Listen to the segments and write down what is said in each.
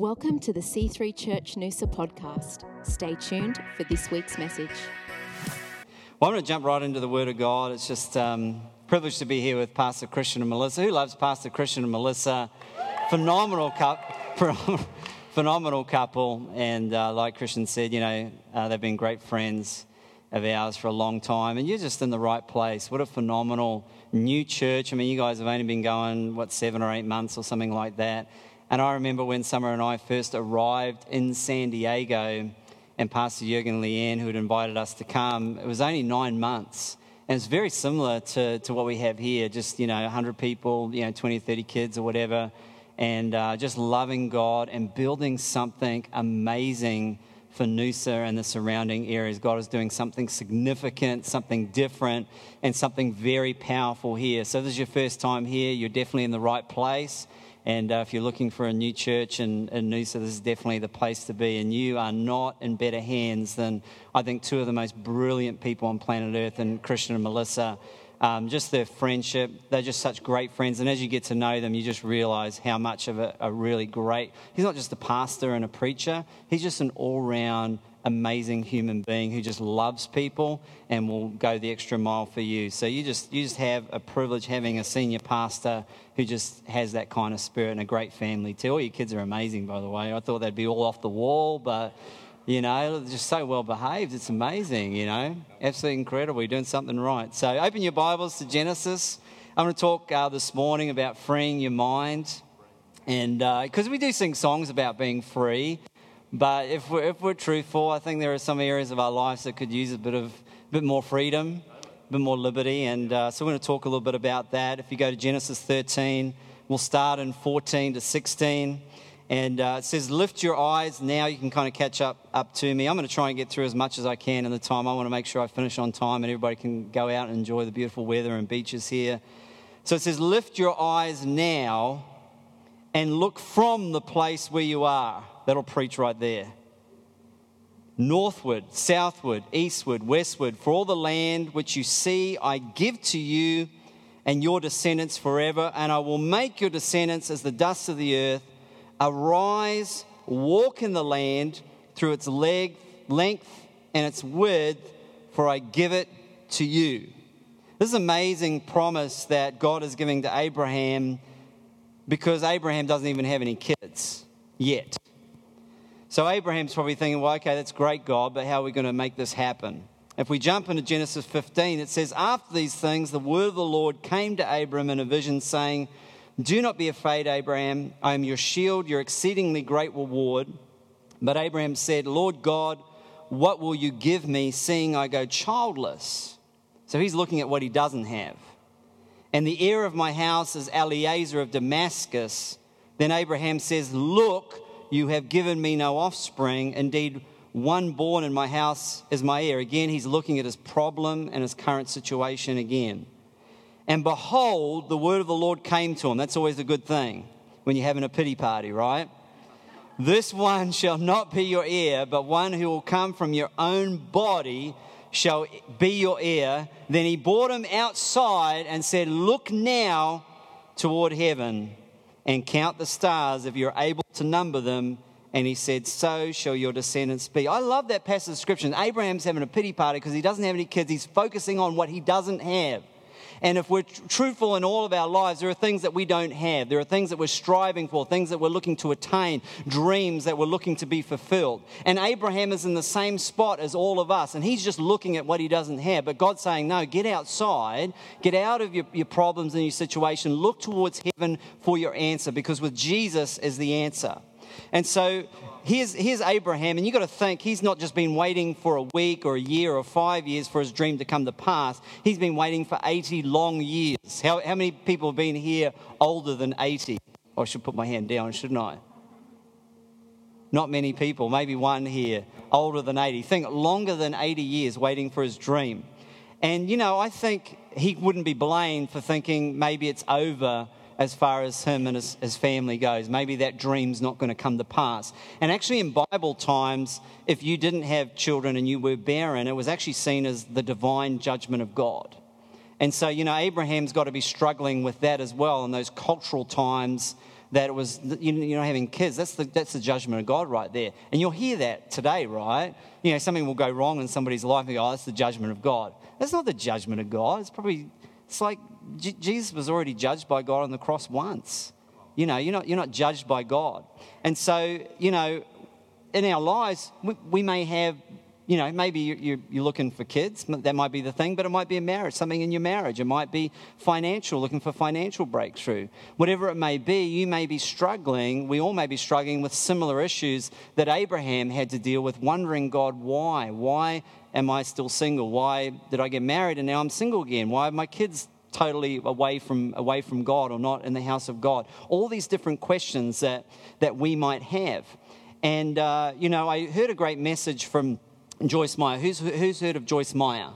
Welcome to the C3 Church Noosa podcast. Stay tuned for this week's message. Well, I'm going to jump right into the Word of God. It's just um, privileged to be here with Pastor Christian and Melissa. Who loves Pastor Christian and Melissa? Phenomenal couple, phenomenal couple, and uh, like Christian said, you know, uh, they've been great friends of ours for a long time, and you're just in the right place. What a phenomenal new church! I mean, you guys have only been going what seven or eight months or something like that and I remember when Summer and I first arrived in San Diego, and Pastor Jurgen Leanne, who had invited us to come, it was only nine months. And it's very similar to, to what we have here just, you know, 100 people, you know, 20 or 30 kids or whatever, and uh, just loving God and building something amazing for Noosa and the surrounding areas. God is doing something significant, something different, and something very powerful here. So, if this is your first time here, you're definitely in the right place. And uh, if you're looking for a new church in, in Noosa, this is definitely the place to be. And you are not in better hands than, I think, two of the most brilliant people on planet Earth, and Christian and Melissa. Um, just their friendship, they're just such great friends. And as you get to know them, you just realize how much of a, a really great, he's not just a pastor and a preacher, he's just an all round amazing human being who just loves people and will go the extra mile for you. So you just you just have a privilege having a senior pastor who just has that kind of spirit and a great family too. All your kids are amazing, by the way. I thought they'd be all off the wall, but you know, just so well behaved. It's amazing, you know, absolutely incredible. You're doing something right. So open your Bibles to Genesis. I'm going to talk uh, this morning about freeing your mind. And because uh, we do sing songs about being free, but if we're, if we're truthful, I think there are some areas of our lives that could use a bit of bit more freedom, a bit more liberty. And uh, so we're going to talk a little bit about that. If you go to Genesis 13, we'll start in 14 to 16. And uh, it says, Lift your eyes. Now you can kind of catch up, up to me. I'm going to try and get through as much as I can in the time. I want to make sure I finish on time and everybody can go out and enjoy the beautiful weather and beaches here. So it says, Lift your eyes now and look from the place where you are. That'll preach right there. Northward, southward, eastward, westward, for all the land which you see, I give to you and your descendants forever, and I will make your descendants as the dust of the earth. Arise, walk in the land through its leg, length and its width, for I give it to you. This amazing promise that God is giving to Abraham because Abraham doesn't even have any kids yet. So Abraham's probably thinking, well, okay, that's great, God, but how are we going to make this happen? If we jump into Genesis 15, it says, After these things, the word of the Lord came to Abram in a vision, saying, Do not be afraid, Abraham. I am your shield, your exceedingly great reward. But Abraham said, Lord God, what will you give me, seeing I go childless? So he's looking at what he doesn't have. And the heir of my house is Eliezer of Damascus. Then Abraham says, Look, you have given me no offspring. Indeed, one born in my house is my heir. Again, he's looking at his problem and his current situation again. And behold, the word of the Lord came to him. That's always a good thing when you're having a pity party, right? This one shall not be your heir, but one who will come from your own body shall be your heir. Then he brought him outside and said, Look now toward heaven and count the stars if you're able to number them. And he said, So shall your descendants be. I love that passage of scripture. Abraham's having a pity party because he doesn't have any kids. He's focusing on what he doesn't have. And if we're tr- truthful in all of our lives, there are things that we don't have. There are things that we're striving for, things that we're looking to attain, dreams that we're looking to be fulfilled. And Abraham is in the same spot as all of us, and he's just looking at what he doesn't have. But God's saying, No, get outside, get out of your, your problems and your situation, look towards heaven for your answer, because with Jesus is the answer. And so here's, here's Abraham, and you've got to think he's not just been waiting for a week or a year or five years for his dream to come to pass. He's been waiting for 80 long years. How, how many people have been here older than 80? I should put my hand down, shouldn't I? Not many people, maybe one here, older than 80. Think longer than 80 years waiting for his dream. And, you know, I think he wouldn't be blamed for thinking maybe it's over as far as him and his, his family goes. Maybe that dream's not going to come to pass. And actually, in Bible times, if you didn't have children and you were barren, it was actually seen as the divine judgment of God. And so, you know, Abraham's got to be struggling with that as well in those cultural times that it was, you know, having kids. That's the, that's the judgment of God right there. And you'll hear that today, right? You know, something will go wrong in somebody's life and go, oh, that's the judgment of God. That's not the judgment of God. It's probably, it's like J- Jesus was already judged by God on the cross once. You know, you're not, you're not judged by God. And so, you know, in our lives, we, we may have you know, maybe you're, you're, looking for kids, that might be the thing, but it might be a marriage, something in your marriage. It might be financial, looking for financial breakthrough. Whatever it may be, you may be struggling, we all may be struggling with similar issues that Abraham had to deal with, wondering, God, why? Why am I still single? Why did I get married and now I'm single again? Why have my kids totally away from, away from God or not in the house of God? All these different questions that, that we might have. And, uh, you know, I heard a great message from Joyce Meyer. Who's, who's heard of Joyce Meyer?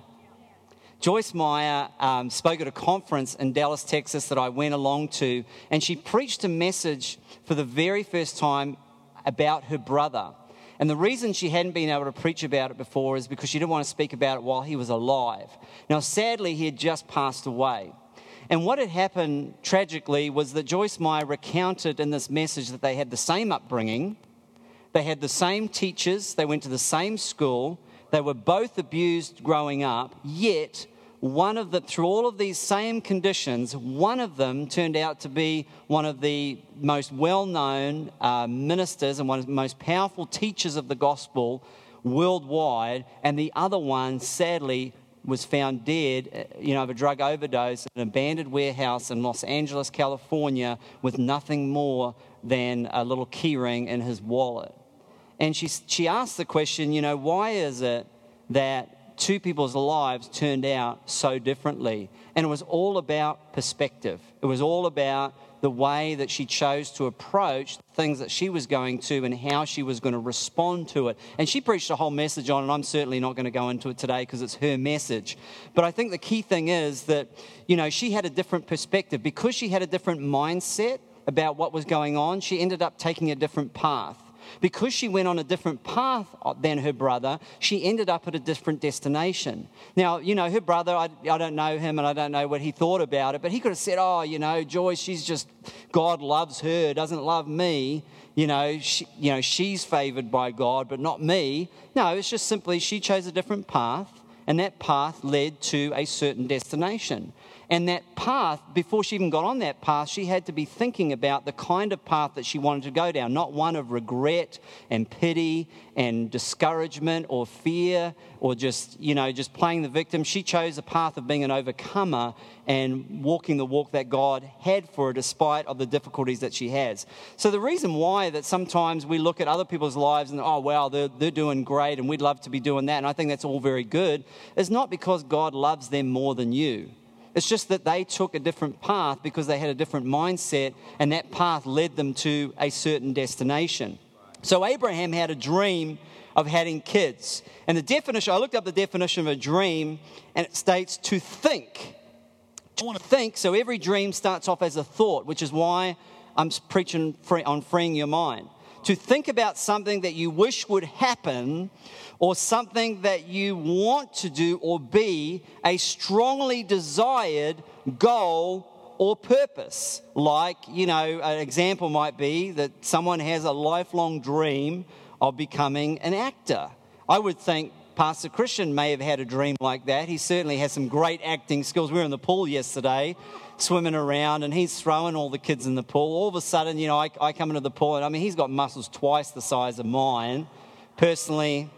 Joyce Meyer um, spoke at a conference in Dallas, Texas that I went along to, and she preached a message for the very first time about her brother. And the reason she hadn't been able to preach about it before is because she didn't want to speak about it while he was alive. Now, sadly, he had just passed away. And what had happened tragically was that Joyce Meyer recounted in this message that they had the same upbringing, they had the same teachers, they went to the same school, they were both abused growing up, yet one of the through all of these same conditions, one of them turned out to be one of the most well-known uh, ministers and one of the most powerful teachers of the gospel worldwide, and the other one, sadly, was found dead, uh, you know, of a drug overdose in an abandoned warehouse in Los Angeles, California, with nothing more than a little keyring in his wallet. And she, she asked the question, you know, why is it that two people's lives turned out so differently? And it was all about perspective. It was all about the way that she chose to approach things that she was going to and how she was going to respond to it. And she preached a whole message on it. I'm certainly not going to go into it today because it's her message. But I think the key thing is that, you know, she had a different perspective. Because she had a different mindset about what was going on, she ended up taking a different path. Because she went on a different path than her brother, she ended up at a different destination. Now, you know, her brother, I, I don't know him and I don't know what he thought about it, but he could have said, Oh, you know, Joyce, she's just, God loves her, doesn't love me. You know, she, you know, she's favored by God, but not me. No, it's just simply she chose a different path, and that path led to a certain destination. And that path, before she even got on that path, she had to be thinking about the kind of path that she wanted to go down, not one of regret and pity and discouragement or fear or just, you know, just playing the victim. She chose a path of being an overcomer and walking the walk that God had for her despite of the difficulties that she has. So the reason why that sometimes we look at other people's lives and, oh, wow, they're, they're doing great and we'd love to be doing that, and I think that's all very good, is not because God loves them more than you. It's just that they took a different path because they had a different mindset, and that path led them to a certain destination. So Abraham had a dream of having kids. And the definition, I looked up the definition of a dream, and it states to think. I want to think, so every dream starts off as a thought, which is why I'm preaching on freeing your mind. To think about something that you wish would happen or something that you want to do or be a strongly desired goal or purpose. Like, you know, an example might be that someone has a lifelong dream of becoming an actor. I would think Pastor Christian may have had a dream like that. He certainly has some great acting skills. We were in the pool yesterday, swimming around, and he's throwing all the kids in the pool. All of a sudden, you know, I, I come into the pool, and I mean, he's got muscles twice the size of mine. Personally,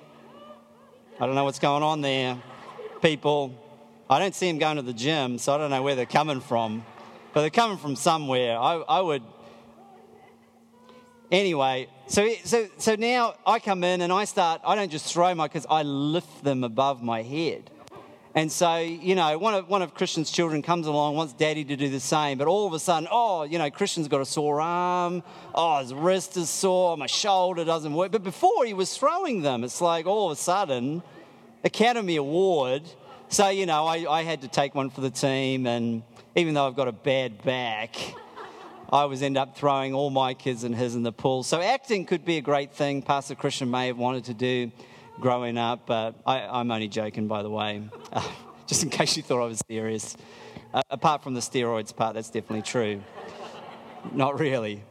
I don't know what's going on there. People, I don't see them going to the gym, so I don't know where they're coming from. But they're coming from somewhere. I, I would. Anyway, so, so, so now I come in and I start, I don't just throw my because I lift them above my head. And so, you know, one of, one of Christian's children comes along, wants daddy to do the same, but all of a sudden, oh, you know, Christian's got a sore arm, oh, his wrist is sore, my shoulder doesn't work. But before he was throwing them, it's like all of a sudden, Academy Award. So, you know, I, I had to take one for the team, and even though I've got a bad back, I always end up throwing all my kids and his in the pool. So acting could be a great thing. Pastor Christian may have wanted to do growing up, but I, am only joking, by the way, uh, just in case you thought I was serious. Uh, apart from the steroids part, that's definitely true. Not really.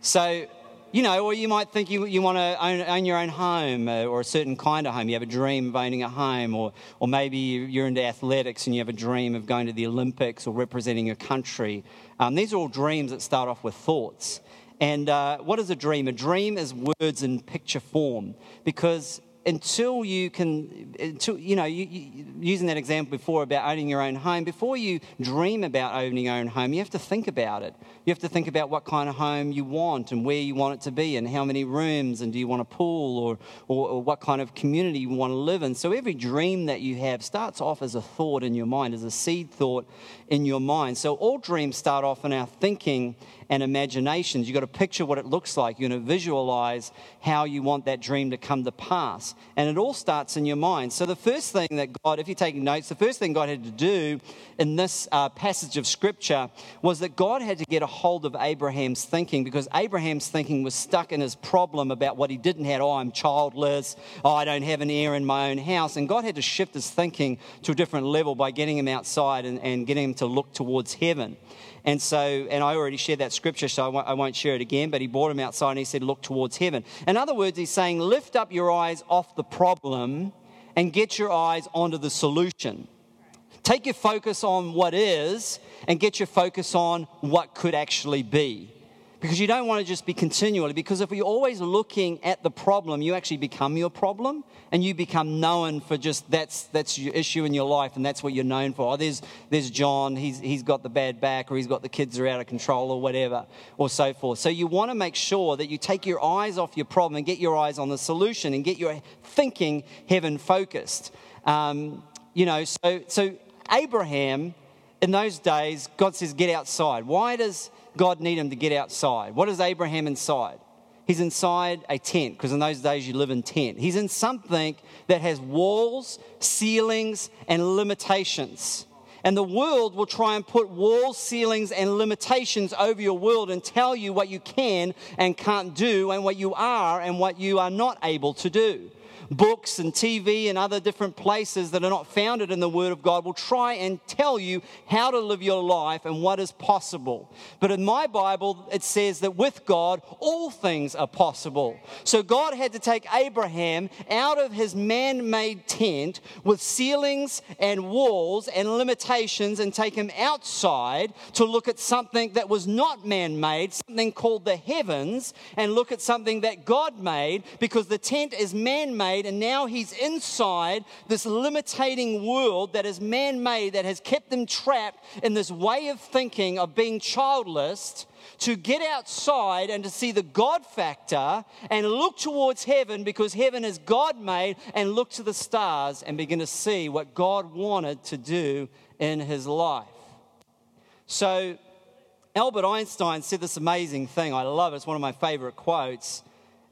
So, you know, or you might think you, you want to own, own your own home uh, or a certain kind of home. You have a dream of owning a home, or, or maybe you're into athletics and you have a dream of going to the Olympics or representing your country. Um, these are all dreams that start off with thoughts. And uh, what is a dream? A dream is words in picture form because until you can, until, you know, you, you, using that example before about owning your own home, before you dream about owning your own home, you have to think about it. You have to think about what kind of home you want and where you want it to be and how many rooms and do you want a pool or, or, or what kind of community you want to live in. So every dream that you have starts off as a thought in your mind, as a seed thought in your mind. So all dreams start off in our thinking and imaginations. You've got to picture what it looks like. You're going to visualize how you want that dream to come to pass. And it all starts in your mind. So, the first thing that God, if you're taking notes, the first thing God had to do in this uh, passage of scripture was that God had to get a hold of Abraham's thinking because Abraham's thinking was stuck in his problem about what he didn't have. Oh, I'm childless. Oh, I don't have an heir in my own house. And God had to shift his thinking to a different level by getting him outside and, and getting him to look towards heaven. And so, and I already shared that scripture, so I won't, I won't share it again, but he brought him outside and he said, Look towards heaven. In other words, he's saying, Lift up your eyes off the problem and get your eyes onto the solution. Take your focus on what is and get your focus on what could actually be because you don't want to just be continually because if you're always looking at the problem you actually become your problem and you become known for just that's that's your issue in your life and that's what you're known for. Oh, there's there's john he's, he's got the bad back or he's got the kids are out of control or whatever or so forth. So you want to make sure that you take your eyes off your problem and get your eyes on the solution and get your thinking heaven focused. Um, you know so so abraham in those days god says get outside. Why does God need him to get outside? What is Abraham inside? He's inside a tent, because in those days you live in tent. He's in something that has walls, ceilings, and limitations. And the world will try and put walls, ceilings, and limitations over your world and tell you what you can and can't do, and what you are and what you are not able to do books and TV and other different places that are not founded in the Word of God will try and tell you how to live your life and what is possible. But in my Bible, it says that with God, all things are possible. So God had to take Abraham out of his man made tent with ceilings and walls and limitations and take him outside to look at something that was not man made, something called the heavens, and look at something that God made because the tent is man made made, and now he's inside this limitating world that is man made, that has kept them trapped in this way of thinking of being childless to get outside and to see the God factor and look towards heaven because heaven is God made and look to the stars and begin to see what God wanted to do in his life. So, Albert Einstein said this amazing thing. I love it. It's one of my favorite quotes.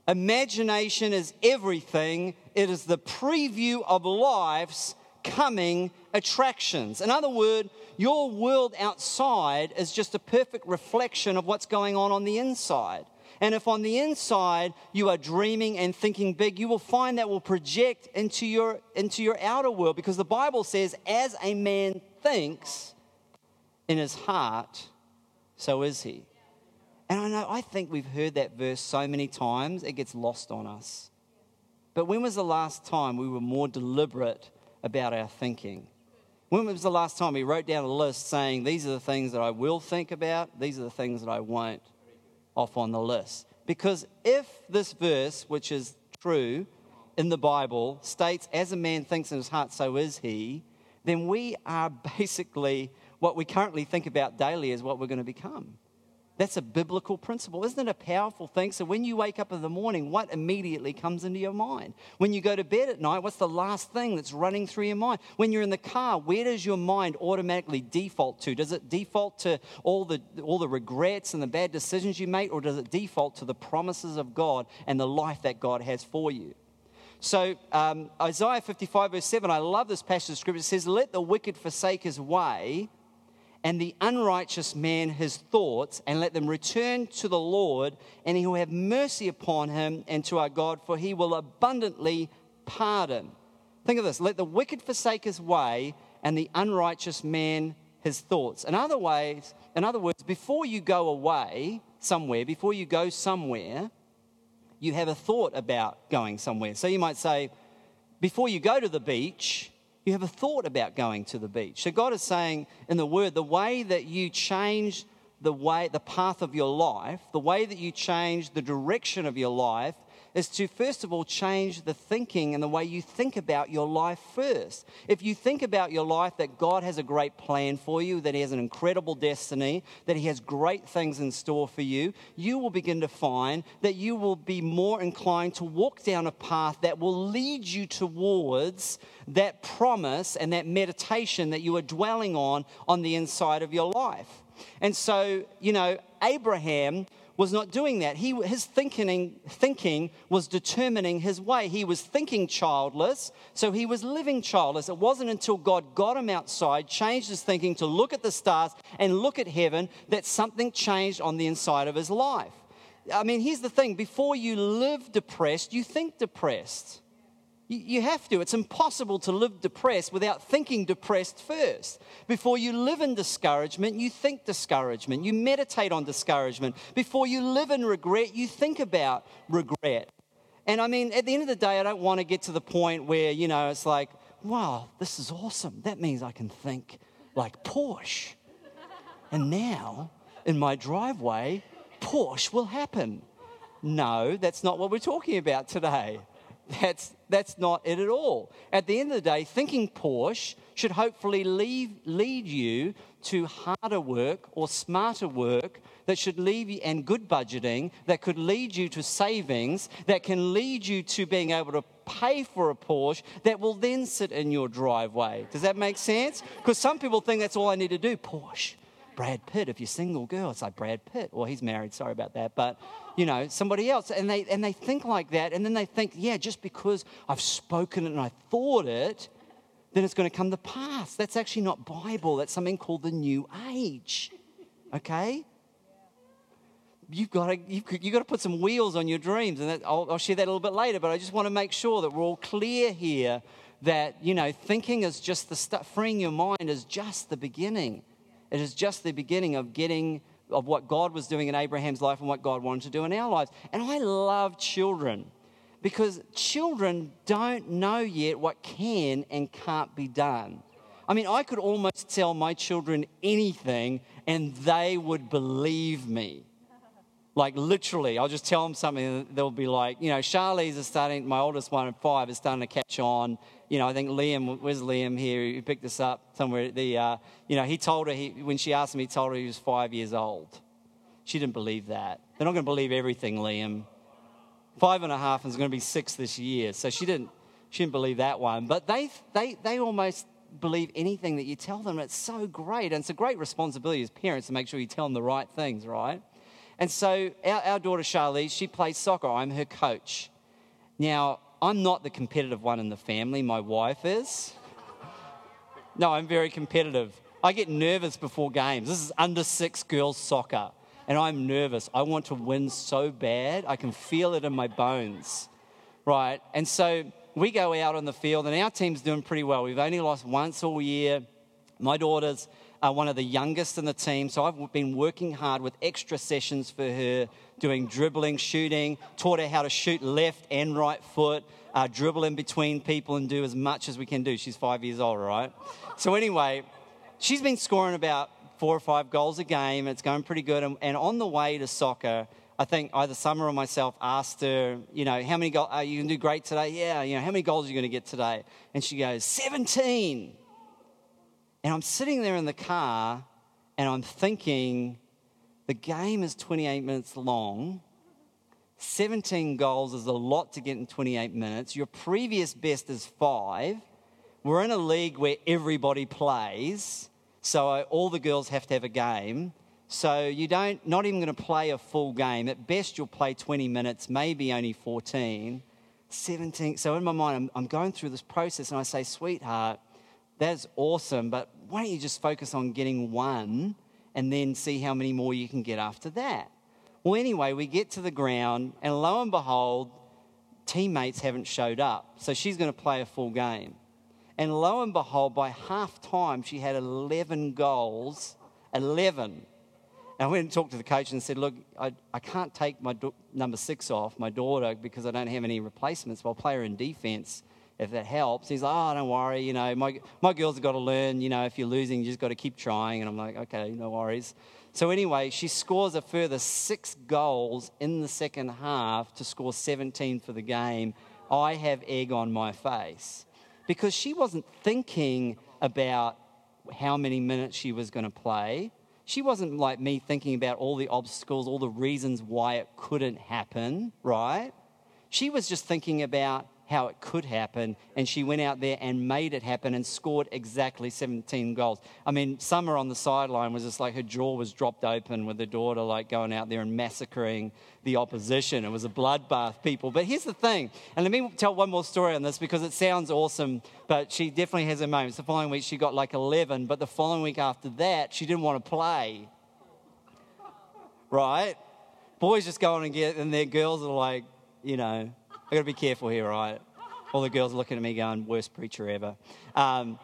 Imagination is everything, it is the preview of life's coming attractions. In other words, your world outside is just a perfect reflection of what's going on on the inside. And if on the inside you are dreaming and thinking big, you will find that will project into your, into your outer world because the Bible says, as a man thinks in his heart, so is he. And I know, I think we've heard that verse so many times, it gets lost on us. But when was the last time we were more deliberate about our thinking? When was the last time we wrote down a list saying, These are the things that I will think about, these are the things that I won't, off on the list? Because if this verse, which is true in the Bible, states, As a man thinks in his heart, so is he, then we are basically what we currently think about daily is what we're going to become. That's a biblical principle. Isn't it a powerful thing? So, when you wake up in the morning, what immediately comes into your mind? When you go to bed at night, what's the last thing that's running through your mind? When you're in the car, where does your mind automatically default to? Does it default to all the, all the regrets and the bad decisions you make, or does it default to the promises of God and the life that God has for you? So, um, Isaiah 55, verse 7, I love this passage of scripture. It says, Let the wicked forsake his way and the unrighteous man his thoughts, and let them return to the Lord, and he will have mercy upon him and to our God, for he will abundantly pardon. Think of this let the wicked forsake his way, and the unrighteous man his thoughts. In other ways, in other words, before you go away somewhere, before you go somewhere, you have a thought about going somewhere. So you might say, before you go to the beach, you have a thought about going to the beach. So God is saying in the word, the way that you change the way, the path of your life, the way that you change the direction of your life is to first of all change the thinking and the way you think about your life first. If you think about your life that God has a great plan for you, that He has an incredible destiny, that He has great things in store for you, you will begin to find that you will be more inclined to walk down a path that will lead you towards that promise and that meditation that you are dwelling on on the inside of your life. And so, you know, Abraham was not doing that. He, his thinking, thinking was determining his way. He was thinking childless, so he was living childless. It wasn't until God got him outside, changed his thinking to look at the stars and look at heaven, that something changed on the inside of his life. I mean, here's the thing before you live depressed, you think depressed. You have to. It's impossible to live depressed without thinking depressed first. Before you live in discouragement, you think discouragement. You meditate on discouragement. Before you live in regret, you think about regret. And I mean, at the end of the day, I don't want to get to the point where, you know, it's like, wow, this is awesome. That means I can think like Porsche. And now, in my driveway, Porsche will happen. No, that's not what we're talking about today. That's, that's not it at all. At the end of the day, thinking Porsche should hopefully leave, lead you to harder work or smarter work that should leave you, and good budgeting that could lead you to savings that can lead you to being able to pay for a Porsche that will then sit in your driveway. Does that make sense? Because some people think that's all I need to do Porsche. Brad Pitt, if you're single girl, it's like Brad Pitt. Well, he's married, sorry about that. But, you know, somebody else. And they, and they think like that. And then they think, yeah, just because I've spoken it and I thought it, then it's going to come to pass. That's actually not Bible. That's something called the New Age. Okay? You've got, to, you've, you've got to put some wheels on your dreams. And that, I'll, I'll share that a little bit later. But I just want to make sure that we're all clear here that, you know, thinking is just the stuff, freeing your mind is just the beginning. It is just the beginning of getting of what God was doing in Abraham's life and what God wanted to do in our lives. And I love children because children don't know yet what can and can't be done. I mean, I could almost tell my children anything and they would believe me. Like literally, I'll just tell them something, they'll be like, you know, Charlize is starting, my oldest one at five is starting to catch on you know, I think Liam, where's Liam here? He picked us up somewhere. The, uh, you know, he told her, he, when she asked him, he told her he was five years old. She didn't believe that. They're not going to believe everything, Liam. Five and a half and is going to be six this year. So she didn't, she didn't believe that one. But they, they, they almost believe anything that you tell them. It's so great. And it's a great responsibility as parents to make sure you tell them the right things, right? And so our, our daughter Charlize, she plays soccer. I'm her coach. Now, I'm not the competitive one in the family, my wife is. No, I'm very competitive. I get nervous before games. This is under six girls soccer, and I'm nervous. I want to win so bad. I can feel it in my bones, right? And so we go out on the field, and our team's doing pretty well. We've only lost once all year. My daughter's uh, one of the youngest in the team, so I've been working hard with extra sessions for her doing dribbling, shooting, taught her how to shoot left and right foot, uh, dribble in between people and do as much as we can do. She's five years old, right? So, anyway, she's been scoring about four or five goals a game. It's going pretty good. And, and on the way to soccer, I think either Summer or myself asked her, you know, how many goals, are you going to do great today? Yeah, you know, how many goals are you going to get today? And she goes, 17. And I'm sitting there in the car and I'm thinking, the game is 28 minutes long. 17 goals is a lot to get in 28 minutes. Your previous best is five. We're in a league where everybody plays, so all the girls have to have a game. So you don't, not even going to play a full game. At best, you'll play 20 minutes, maybe only 14. 17. So in my mind, I'm, I'm going through this process and I say, sweetheart, that's awesome, but why don't you just focus on getting one and then see how many more you can get after that. Well, anyway, we get to the ground, and lo and behold, teammates haven't showed up. So she's going to play a full game. And lo and behold, by half time, she had 11 goals. 11. And I went and talked to the coach and said, Look, I, I can't take my do- number six off, my daughter, because I don't have any replacements. But I'll play her in defense if that helps. He's like, Oh, don't worry. You know, my, my girls have got to learn, you know, if you're losing, you just got to keep trying. And I'm like, Okay, no worries. So, anyway, she scores a further six goals in the second half to score 17 for the game. I have egg on my face because she wasn't thinking about how many minutes she was going to play. She wasn't like me thinking about all the obstacles, all the reasons why it couldn't happen, right? She was just thinking about how it could happen, and she went out there and made it happen and scored exactly 17 goals. I mean, Summer on the sideline was just like her jaw was dropped open with her daughter, like going out there and massacring the opposition. It was a bloodbath, people. But here's the thing, and let me tell one more story on this because it sounds awesome, but she definitely has her moments. The following week, she got like 11, but the following week after that, she didn't want to play. Right? Boys just go on and get, and their girls are like, you know, I got to be careful here, right? All the girls are looking at me going, worst preacher ever. Um,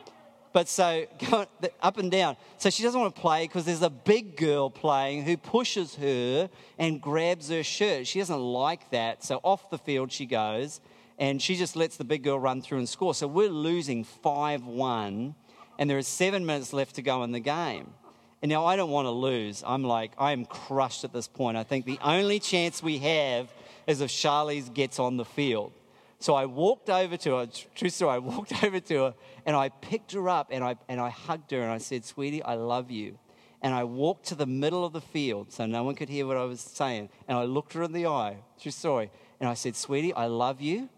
but so up and down. So she doesn't want to play because there's a big girl playing who pushes her and grabs her shirt. She doesn't like that. So off the field she goes and she just lets the big girl run through and score. So we're losing 5 1 and there is seven minutes left to go in the game. And now I don't want to lose. I'm like, I am crushed at this point. I think the only chance we have is if Charlize gets on the field. So I walked over to her, true story, I walked over to her and I picked her up and I, and I hugged her and I said, Sweetie, I love you. And I walked to the middle of the field so no one could hear what I was saying. And I looked her in the eye, true story, and I said, Sweetie, I love you,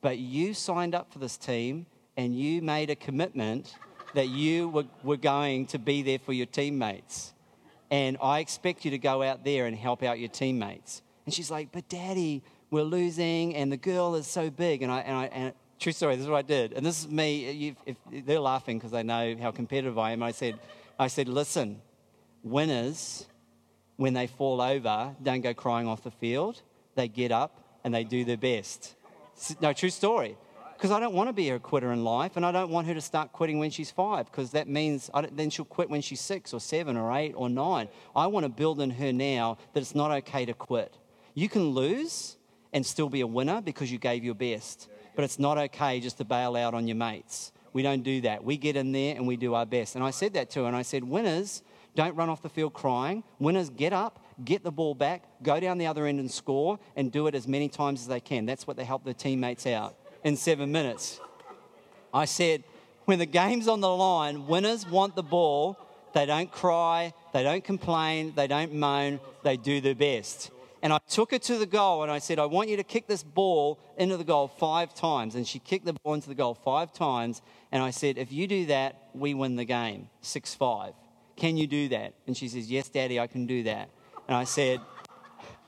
but you signed up for this team and you made a commitment that you were, were going to be there for your teammates. And I expect you to go out there and help out your teammates. And she's like, But daddy, we're losing, and the girl is so big. And I, and I, and true story, this is what I did. And this is me, if, if they're laughing because they know how competitive I am. I said, I said, Listen, winners, when they fall over, don't go crying off the field. They get up and they do their best. No, true story because I don't want to be a quitter in life, and I don't want her to start quitting when she's five, because that means then she'll quit when she's six or seven or eight or nine. I want to build in her now that it's not okay to quit. You can lose and still be a winner because you gave your best. But it's not okay just to bail out on your mates. We don't do that. We get in there and we do our best. And I said that to her, and I said, winners don't run off the field crying. Winners get up, get the ball back, go down the other end and score, and do it as many times as they can. That's what they help their teammates out in seven minutes. I said, when the game's on the line, winners want the ball. They don't cry, they don't complain, they don't moan, they do their best. And I took her to the goal and I said, I want you to kick this ball into the goal five times. And she kicked the ball into the goal five times. And I said, if you do that, we win the game 6 5. Can you do that? And she says, Yes, Daddy, I can do that. And I said,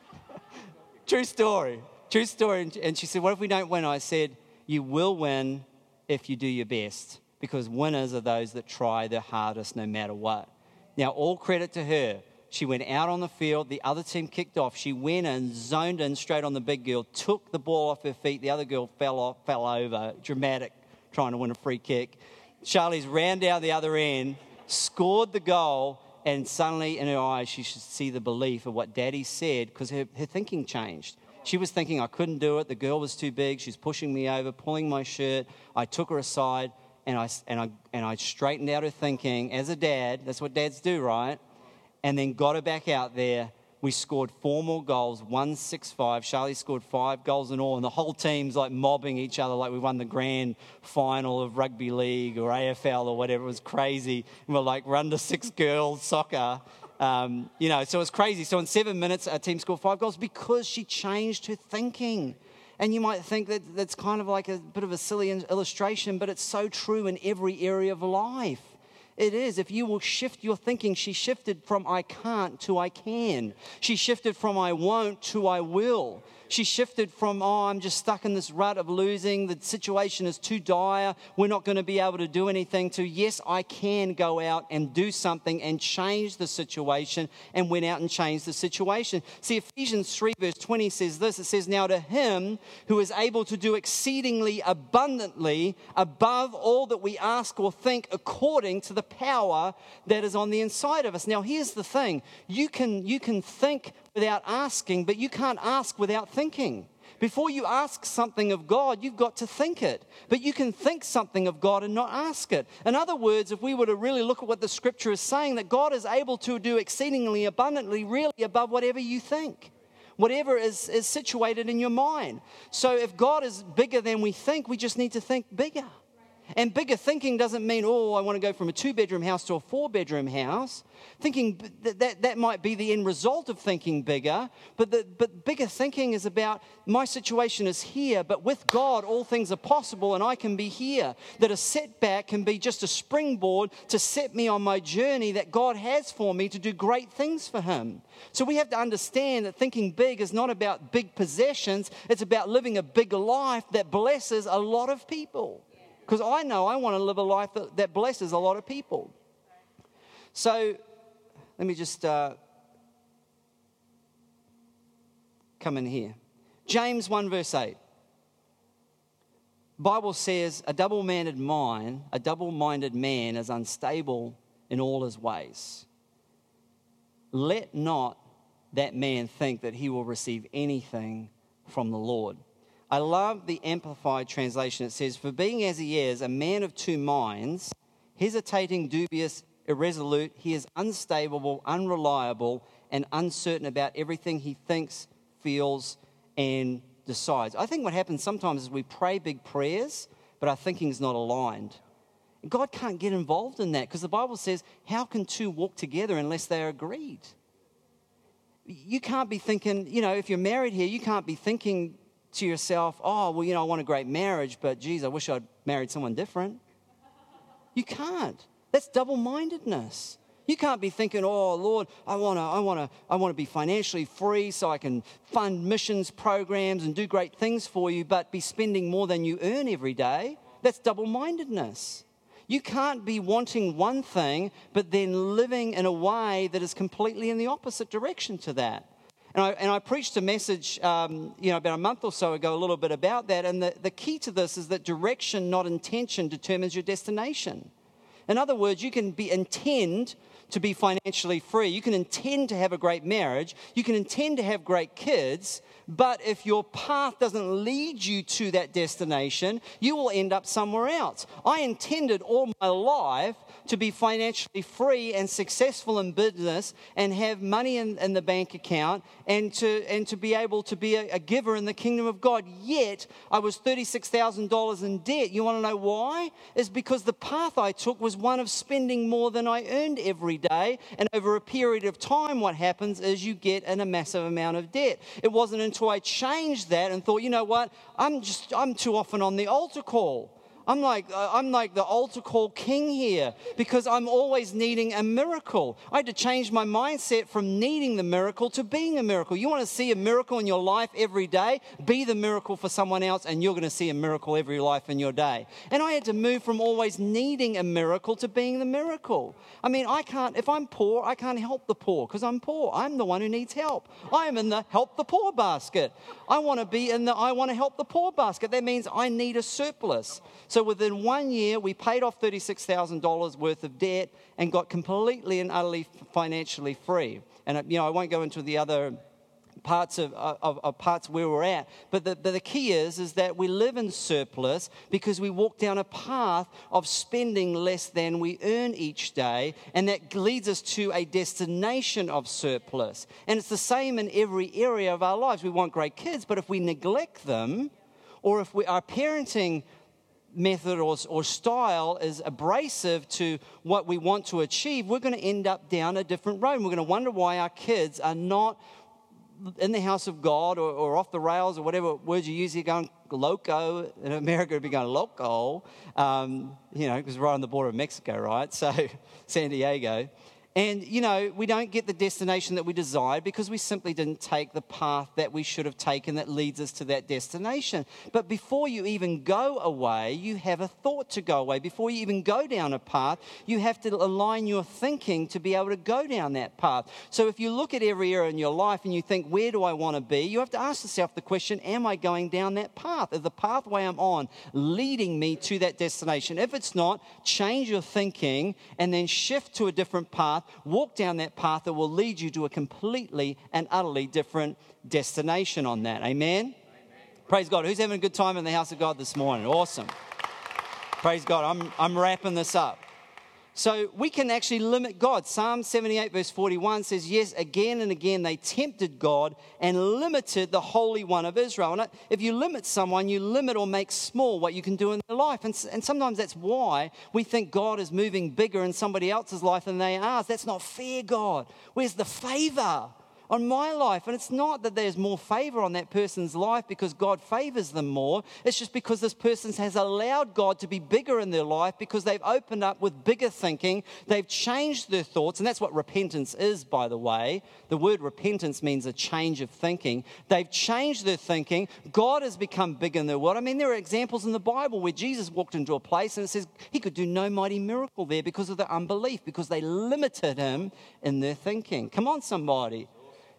True story. True story. And she said, What if we don't win? I said, You will win if you do your best. Because winners are those that try their hardest no matter what. Now, all credit to her. She went out on the field. The other team kicked off. She went and zoned in straight on the big girl, took the ball off her feet. The other girl fell off, fell over. Dramatic, trying to win a free kick. Charlize ran down the other end, scored the goal, and suddenly in her eyes she should see the belief of what Daddy said because her, her thinking changed. She was thinking I couldn't do it. The girl was too big. She's pushing me over, pulling my shirt. I took her aside and I, and I, and I straightened out her thinking as a dad. That's what dads do, right? And then got her back out there. We scored four more goals, 165. Charlie scored five goals in all, and the whole team's like mobbing each other like we won the grand final of rugby league or AFL or whatever. It was crazy. And we're like, run to six girls soccer. Um, you know, so it was crazy. So in seven minutes, our team scored five goals because she changed her thinking. And you might think that that's kind of like a bit of a silly illustration, but it's so true in every area of life It is. If you will shift your thinking, she shifted from I can't to I can. She shifted from I won't to I will. She shifted from, oh, I'm just stuck in this rut of losing. The situation is too dire. We're not going to be able to do anything. To, yes, I can go out and do something and change the situation. And went out and changed the situation. See, Ephesians 3, verse 20 says this it says, Now to him who is able to do exceedingly abundantly above all that we ask or think, according to the power that is on the inside of us. Now, here's the thing you can, you can think without asking, but you can't ask without thinking. Before you ask something of God, you've got to think it. But you can think something of God and not ask it. In other words, if we were to really look at what the scripture is saying, that God is able to do exceedingly abundantly, really above whatever you think, whatever is, is situated in your mind. So if God is bigger than we think, we just need to think bigger. And bigger thinking doesn't mean, oh, I want to go from a two bedroom house to a four bedroom house. Thinking that, that, that might be the end result of thinking bigger, but, the, but bigger thinking is about my situation is here, but with God, all things are possible and I can be here. That a setback can be just a springboard to set me on my journey that God has for me to do great things for Him. So we have to understand that thinking big is not about big possessions, it's about living a big life that blesses a lot of people. Because I know I want to live a life that, that blesses a lot of people. So let me just uh, come in here. James 1, verse 8. Bible says a double-minded mind, a double-minded man is unstable in all his ways. Let not that man think that he will receive anything from the Lord. I love the Amplified translation. It says, For being as he is, a man of two minds, hesitating, dubious, irresolute, he is unstable, unreliable, and uncertain about everything he thinks, feels, and decides. I think what happens sometimes is we pray big prayers, but our thinking is not aligned. God can't get involved in that because the Bible says, How can two walk together unless they are agreed? You can't be thinking, you know, if you're married here, you can't be thinking to yourself, oh, well, you know, I want a great marriage, but geez, I wish I'd married someone different. You can't. That's double mindedness. You can't be thinking, oh Lord, I wanna, I wanna, I wanna be financially free so I can fund missions programs and do great things for you, but be spending more than you earn every day. That's double mindedness. You can't be wanting one thing, but then living in a way that is completely in the opposite direction to that. And I, and I preached a message, um, you know, about a month or so ago, a little bit about that. And the, the key to this is that direction, not intention, determines your destination. In other words, you can be intend to be financially free. You can intend to have a great marriage. You can intend to have great kids. But if your path doesn't lead you to that destination, you will end up somewhere else. I intended all my life to be financially free and successful in business and have money in, in the bank account and to, and to be able to be a, a giver in the kingdom of God. Yet I was $36,000 in debt. You want to know why? Is because the path I took was one of spending more than I earned every day. And over a period of time, what happens is you get in a massive amount of debt. It wasn't until I changed that and thought, you know what, I'm just, I'm too often on the altar call. I'm like, uh, I'm like the altar call king here because I'm always needing a miracle. I had to change my mindset from needing the miracle to being a miracle. You want to see a miracle in your life every day? Be the miracle for someone else, and you're going to see a miracle every life in your day. And I had to move from always needing a miracle to being the miracle. I mean, I can't, if I'm poor, I can't help the poor because I'm poor. I'm the one who needs help. I am in the help the poor basket. I want to be in the I want to help the poor basket. That means I need a surplus. So within one year, we paid off $36,000 worth of debt and got completely and utterly financially free. And, uh, you know, I won't go into the other parts of, uh, of, of, parts where we're at. But the, the key is, is that we live in surplus because we walk down a path of spending less than we earn each day, and that leads us to a destination of surplus. And it's the same in every area of our lives. We want great kids, but if we neglect them, or if we, our parenting method or, or style is abrasive to what we want to achieve, we're going to end up down a different road. We're going to wonder why our kids are not in the house of God or, or off the rails or whatever words you use you're going loco. In America, it'd be going loco, um, you know, because we're right on the border of Mexico, right? So San Diego. And, you know, we don't get the destination that we desire because we simply didn't take the path that we should have taken that leads us to that destination. But before you even go away, you have a thought to go away. Before you even go down a path, you have to align your thinking to be able to go down that path. So if you look at every area in your life and you think, where do I want to be? You have to ask yourself the question, am I going down that path? Is the pathway I'm on leading me to that destination? If it's not, change your thinking and then shift to a different path walk down that path that will lead you to a completely and utterly different destination on that. Amen? Amen? Praise God. Who's having a good time in the house of God this morning? Awesome. Praise God. I'm, I'm wrapping this up. So we can actually limit God. Psalm 78, verse 41 says, Yes, again and again they tempted God and limited the Holy One of Israel. And if you limit someone, you limit or make small what you can do in their life. And, and sometimes that's why we think God is moving bigger in somebody else's life than they are. That's not fair, God. Where's the favor? On my life. And it's not that there's more favor on that person's life because God favors them more. It's just because this person has allowed God to be bigger in their life because they've opened up with bigger thinking. They've changed their thoughts. And that's what repentance is, by the way. The word repentance means a change of thinking. They've changed their thinking. God has become bigger in their world. I mean, there are examples in the Bible where Jesus walked into a place and it says he could do no mighty miracle there because of their unbelief, because they limited him in their thinking. Come on, somebody.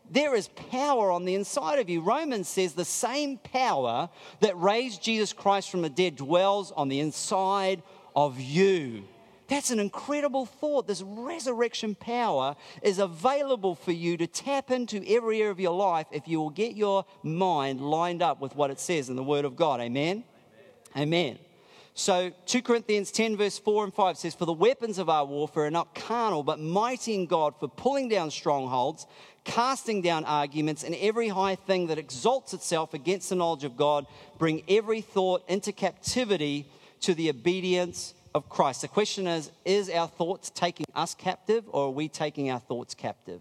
There is power on the inside of you. Romans says the same power that raised Jesus Christ from the dead dwells on the inside of you. That's an incredible thought. This resurrection power is available for you to tap into every area of your life if you will get your mind lined up with what it says in the Word of God. Amen? Amen. Amen. So 2 Corinthians 10, verse 4 and 5 says, For the weapons of our warfare are not carnal, but mighty in God for pulling down strongholds casting down arguments and every high thing that exalts itself against the knowledge of God, bring every thought into captivity to the obedience of Christ. The question is Is our thoughts taking us captive or are we taking our thoughts captive?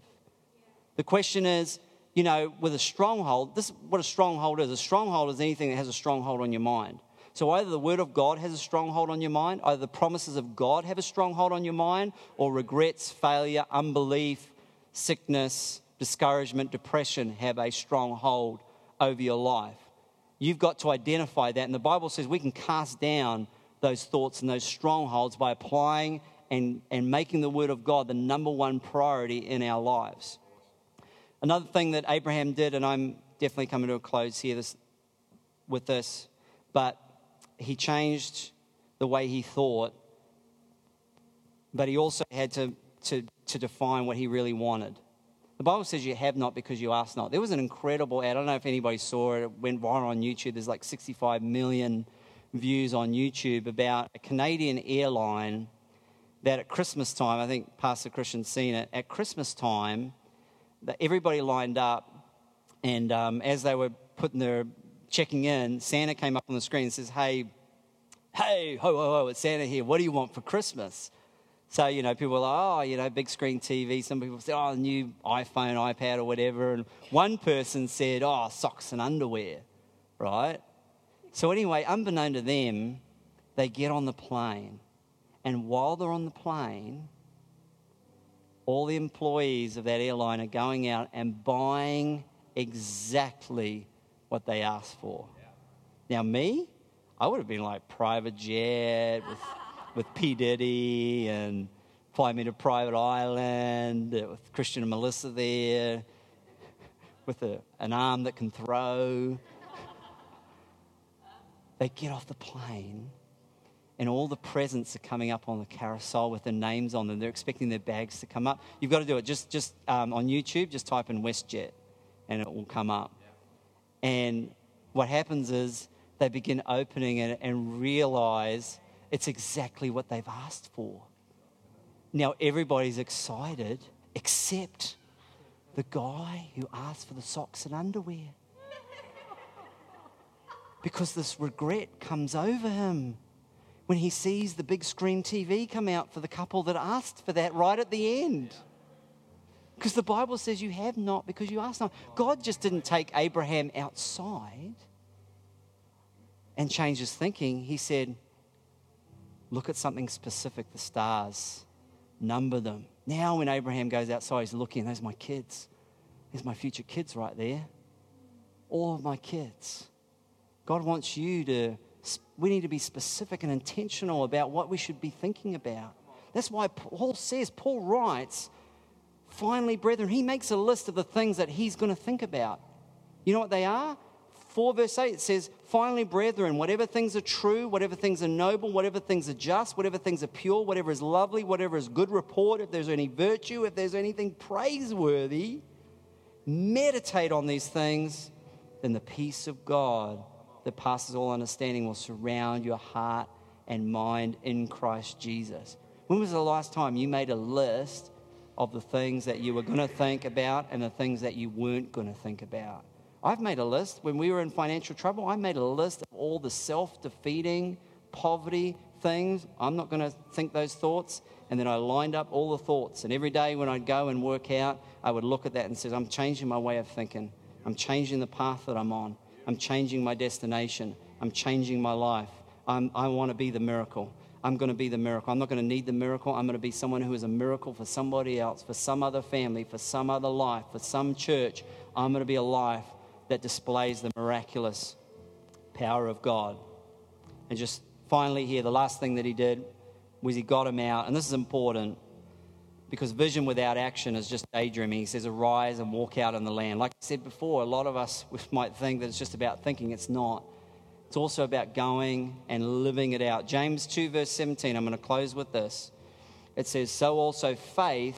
The question is, you know, with a stronghold, this is what a stronghold is. A stronghold is anything that has a stronghold on your mind. So either the word of God has a stronghold on your mind, either the promises of God have a stronghold on your mind, or regrets, failure, unbelief, sickness, discouragement, depression have a strong hold over your life. You've got to identify that. And the Bible says we can cast down those thoughts and those strongholds by applying and, and making the Word of God the number one priority in our lives. Another thing that Abraham did, and I'm definitely coming to a close here this, with this, but he changed the way he thought, but he also had to, to, to define what he really wanted. The Bible says you have not because you ask not. There was an incredible ad. I don't know if anybody saw it. It went viral on YouTube. There's like 65 million views on YouTube about a Canadian airline that at Christmas time, I think Pastor Christian's seen it, at Christmas time, that everybody lined up, and um, as they were putting their checking in, Santa came up on the screen and says, Hey, hey, ho, ho, ho, it's Santa here. What do you want for Christmas? So, you know, people are like, oh, you know, big screen TV. Some people say, oh, new iPhone, iPad, or whatever. And one person said, oh, socks and underwear, right? So, anyway, unbeknown to them, they get on the plane. And while they're on the plane, all the employees of that airline are going out and buying exactly what they asked for. Now, me, I would have been like private jet with with P. Diddy and fly me to private island uh, with Christian and Melissa there with a, an arm that can throw. they get off the plane and all the presents are coming up on the carousel with their names on them. They're expecting their bags to come up. You've got to do it. Just, just um, on YouTube, just type in WestJet and it will come up. And what happens is they begin opening it and realize it's exactly what they've asked for. Now everybody's excited except the guy who asked for the socks and underwear. Because this regret comes over him when he sees the big screen TV come out for the couple that asked for that right at the end. Because the Bible says you have not because you ask not. God just didn't take Abraham outside and change his thinking. He said, Look at something specific the stars, number them. Now, when Abraham goes outside, he's looking, there's my kids. There's my future kids right there. All of my kids. God wants you to, we need to be specific and intentional about what we should be thinking about. That's why Paul says, Paul writes, finally, brethren, he makes a list of the things that he's going to think about. You know what they are? 4 verse 8 it says, Finally, brethren, whatever things are true, whatever things are noble, whatever things are just, whatever things are pure, whatever is lovely, whatever is good report, if there's any virtue, if there's anything praiseworthy, meditate on these things, then the peace of God that passes all understanding will surround your heart and mind in Christ Jesus. When was the last time you made a list of the things that you were going to think about and the things that you weren't going to think about? I've made a list. When we were in financial trouble, I made a list of all the self defeating, poverty things. I'm not going to think those thoughts. And then I lined up all the thoughts. And every day when I'd go and work out, I would look at that and say, I'm changing my way of thinking. I'm changing the path that I'm on. I'm changing my destination. I'm changing my life. I'm, i want to be the miracle. I'm going to be the miracle. I'm not going to need the miracle. I'm going to be someone who is a miracle for somebody else, for some other family, for some other life, for some church. I'm going to be a life that displays the miraculous power of God. And just finally, here, the last thing that he did was he got him out. And this is important because vision without action is just daydreaming. He says, Arise and walk out in the land. Like I said before, a lot of us might think that it's just about thinking. It's not. It's also about going and living it out. James 2, verse 17, I'm going to close with this. It says, So also faith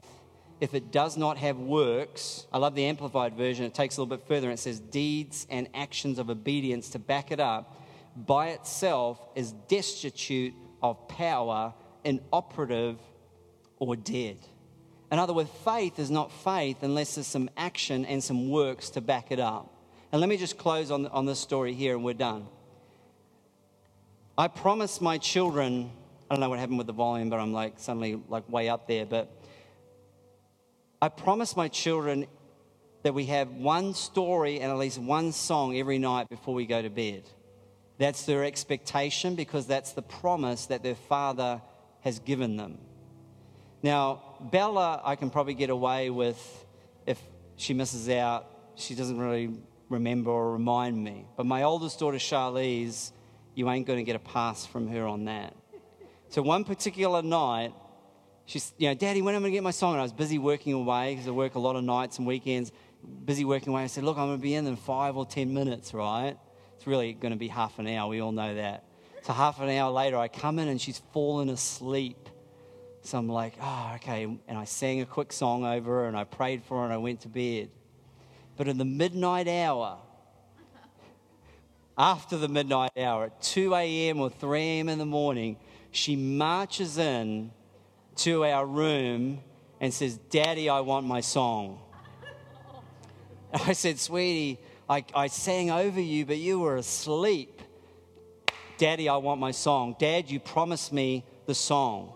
if it does not have works, I love the Amplified version, it takes a little bit further and it says, deeds and actions of obedience to back it up, by itself is destitute of power, inoperative, or dead. In other words, faith is not faith unless there's some action and some works to back it up. And let me just close on, on this story here and we're done. I promised my children, I don't know what happened with the volume, but I'm like suddenly like way up there, but I promise my children that we have one story and at least one song every night before we go to bed. That's their expectation because that's the promise that their father has given them. Now, Bella, I can probably get away with if she misses out, she doesn't really remember or remind me. But my oldest daughter, Charlize, you ain't going to get a pass from her on that. So, one particular night, she's, you know, Daddy, when am I going to get my song? And I was busy working away because I work a lot of nights and weekends, busy working away. I said, Look, I'm going to be in in five or 10 minutes, right? It's really going to be half an hour. We all know that. So, half an hour later, I come in and she's fallen asleep. So I'm like, Oh, okay. And I sang a quick song over her and I prayed for her and I went to bed. But in the midnight hour, after the midnight hour, at 2 a.m. or 3 a.m. in the morning, she marches in to our room and says, Daddy, I want my song. I said, Sweetie, I, I sang over you, but you were asleep. Daddy, I want my song. Dad, you promised me the song.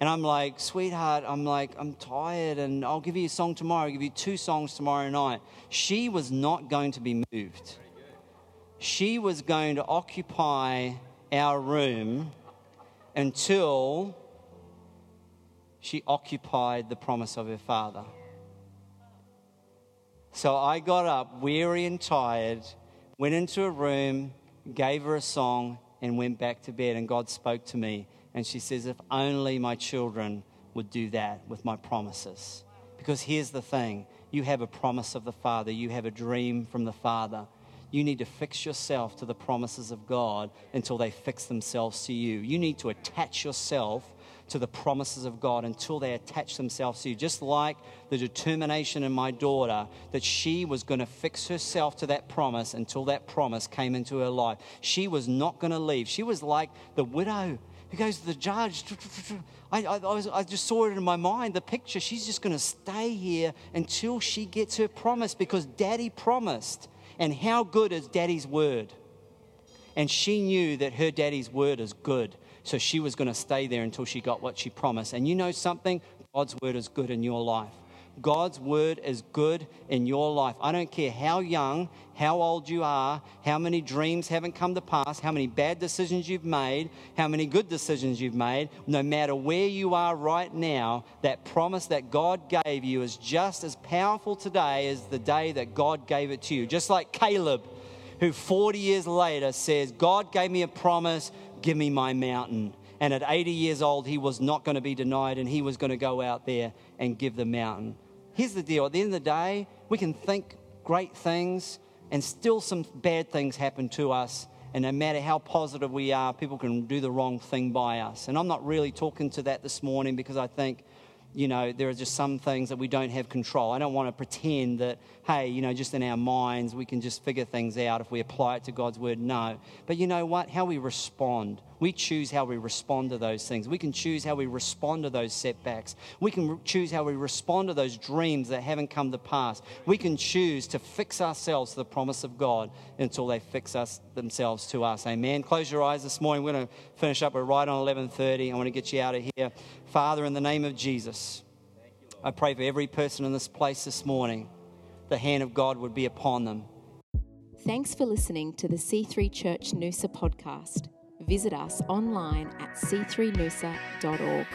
And I'm like, sweetheart, I'm like, I'm tired and I'll give you a song tomorrow. I'll give you two songs tomorrow night. She was not going to be moved. She was going to occupy our room until she occupied the promise of her father. So I got up, weary and tired, went into a room, gave her a song, and went back to bed. And God spoke to me. And she says, If only my children would do that with my promises. Because here's the thing you have a promise of the Father, you have a dream from the Father. You need to fix yourself to the promises of God until they fix themselves to you. You need to attach yourself to the promises of God until they attach themselves to you. Just like the determination in my daughter that she was going to fix herself to that promise until that promise came into her life. She was not going to leave. She was like the widow who goes to the judge. I, I, I, was, I just saw it in my mind, the picture. She's just going to stay here until she gets her promise because daddy promised. And how good is daddy's word? And she knew that her daddy's word is good. So she was going to stay there until she got what she promised. And you know something? God's word is good in your life. God's word is good in your life. I don't care how young, how old you are, how many dreams haven't come to pass, how many bad decisions you've made, how many good decisions you've made. No matter where you are right now, that promise that God gave you is just as powerful today as the day that God gave it to you. Just like Caleb, who 40 years later says, God gave me a promise, give me my mountain. And at 80 years old, he was not going to be denied and he was going to go out there and give the mountain. Here's the deal at the end of the day, we can think great things and still some bad things happen to us. And no matter how positive we are, people can do the wrong thing by us. And I'm not really talking to that this morning because I think you know, there are just some things that we don't have control. I don't want to pretend that, hey, you know, just in our minds we can just figure things out if we apply it to God's word. No. But you know what? How we respond. We choose how we respond to those things. We can choose how we respond to those setbacks. We can choose how we respond to those dreams that haven't come to pass. We can choose to fix ourselves to the promise of God until they fix us themselves to us. Amen. Close your eyes this morning. We're going to finish up. We're right on 11:30. I want to get you out of here. Father, in the name of Jesus, I pray for every person in this place this morning, the hand of God would be upon them. Thanks for listening to the C3 Church Noosa podcast. Visit us online at c3noosa.org.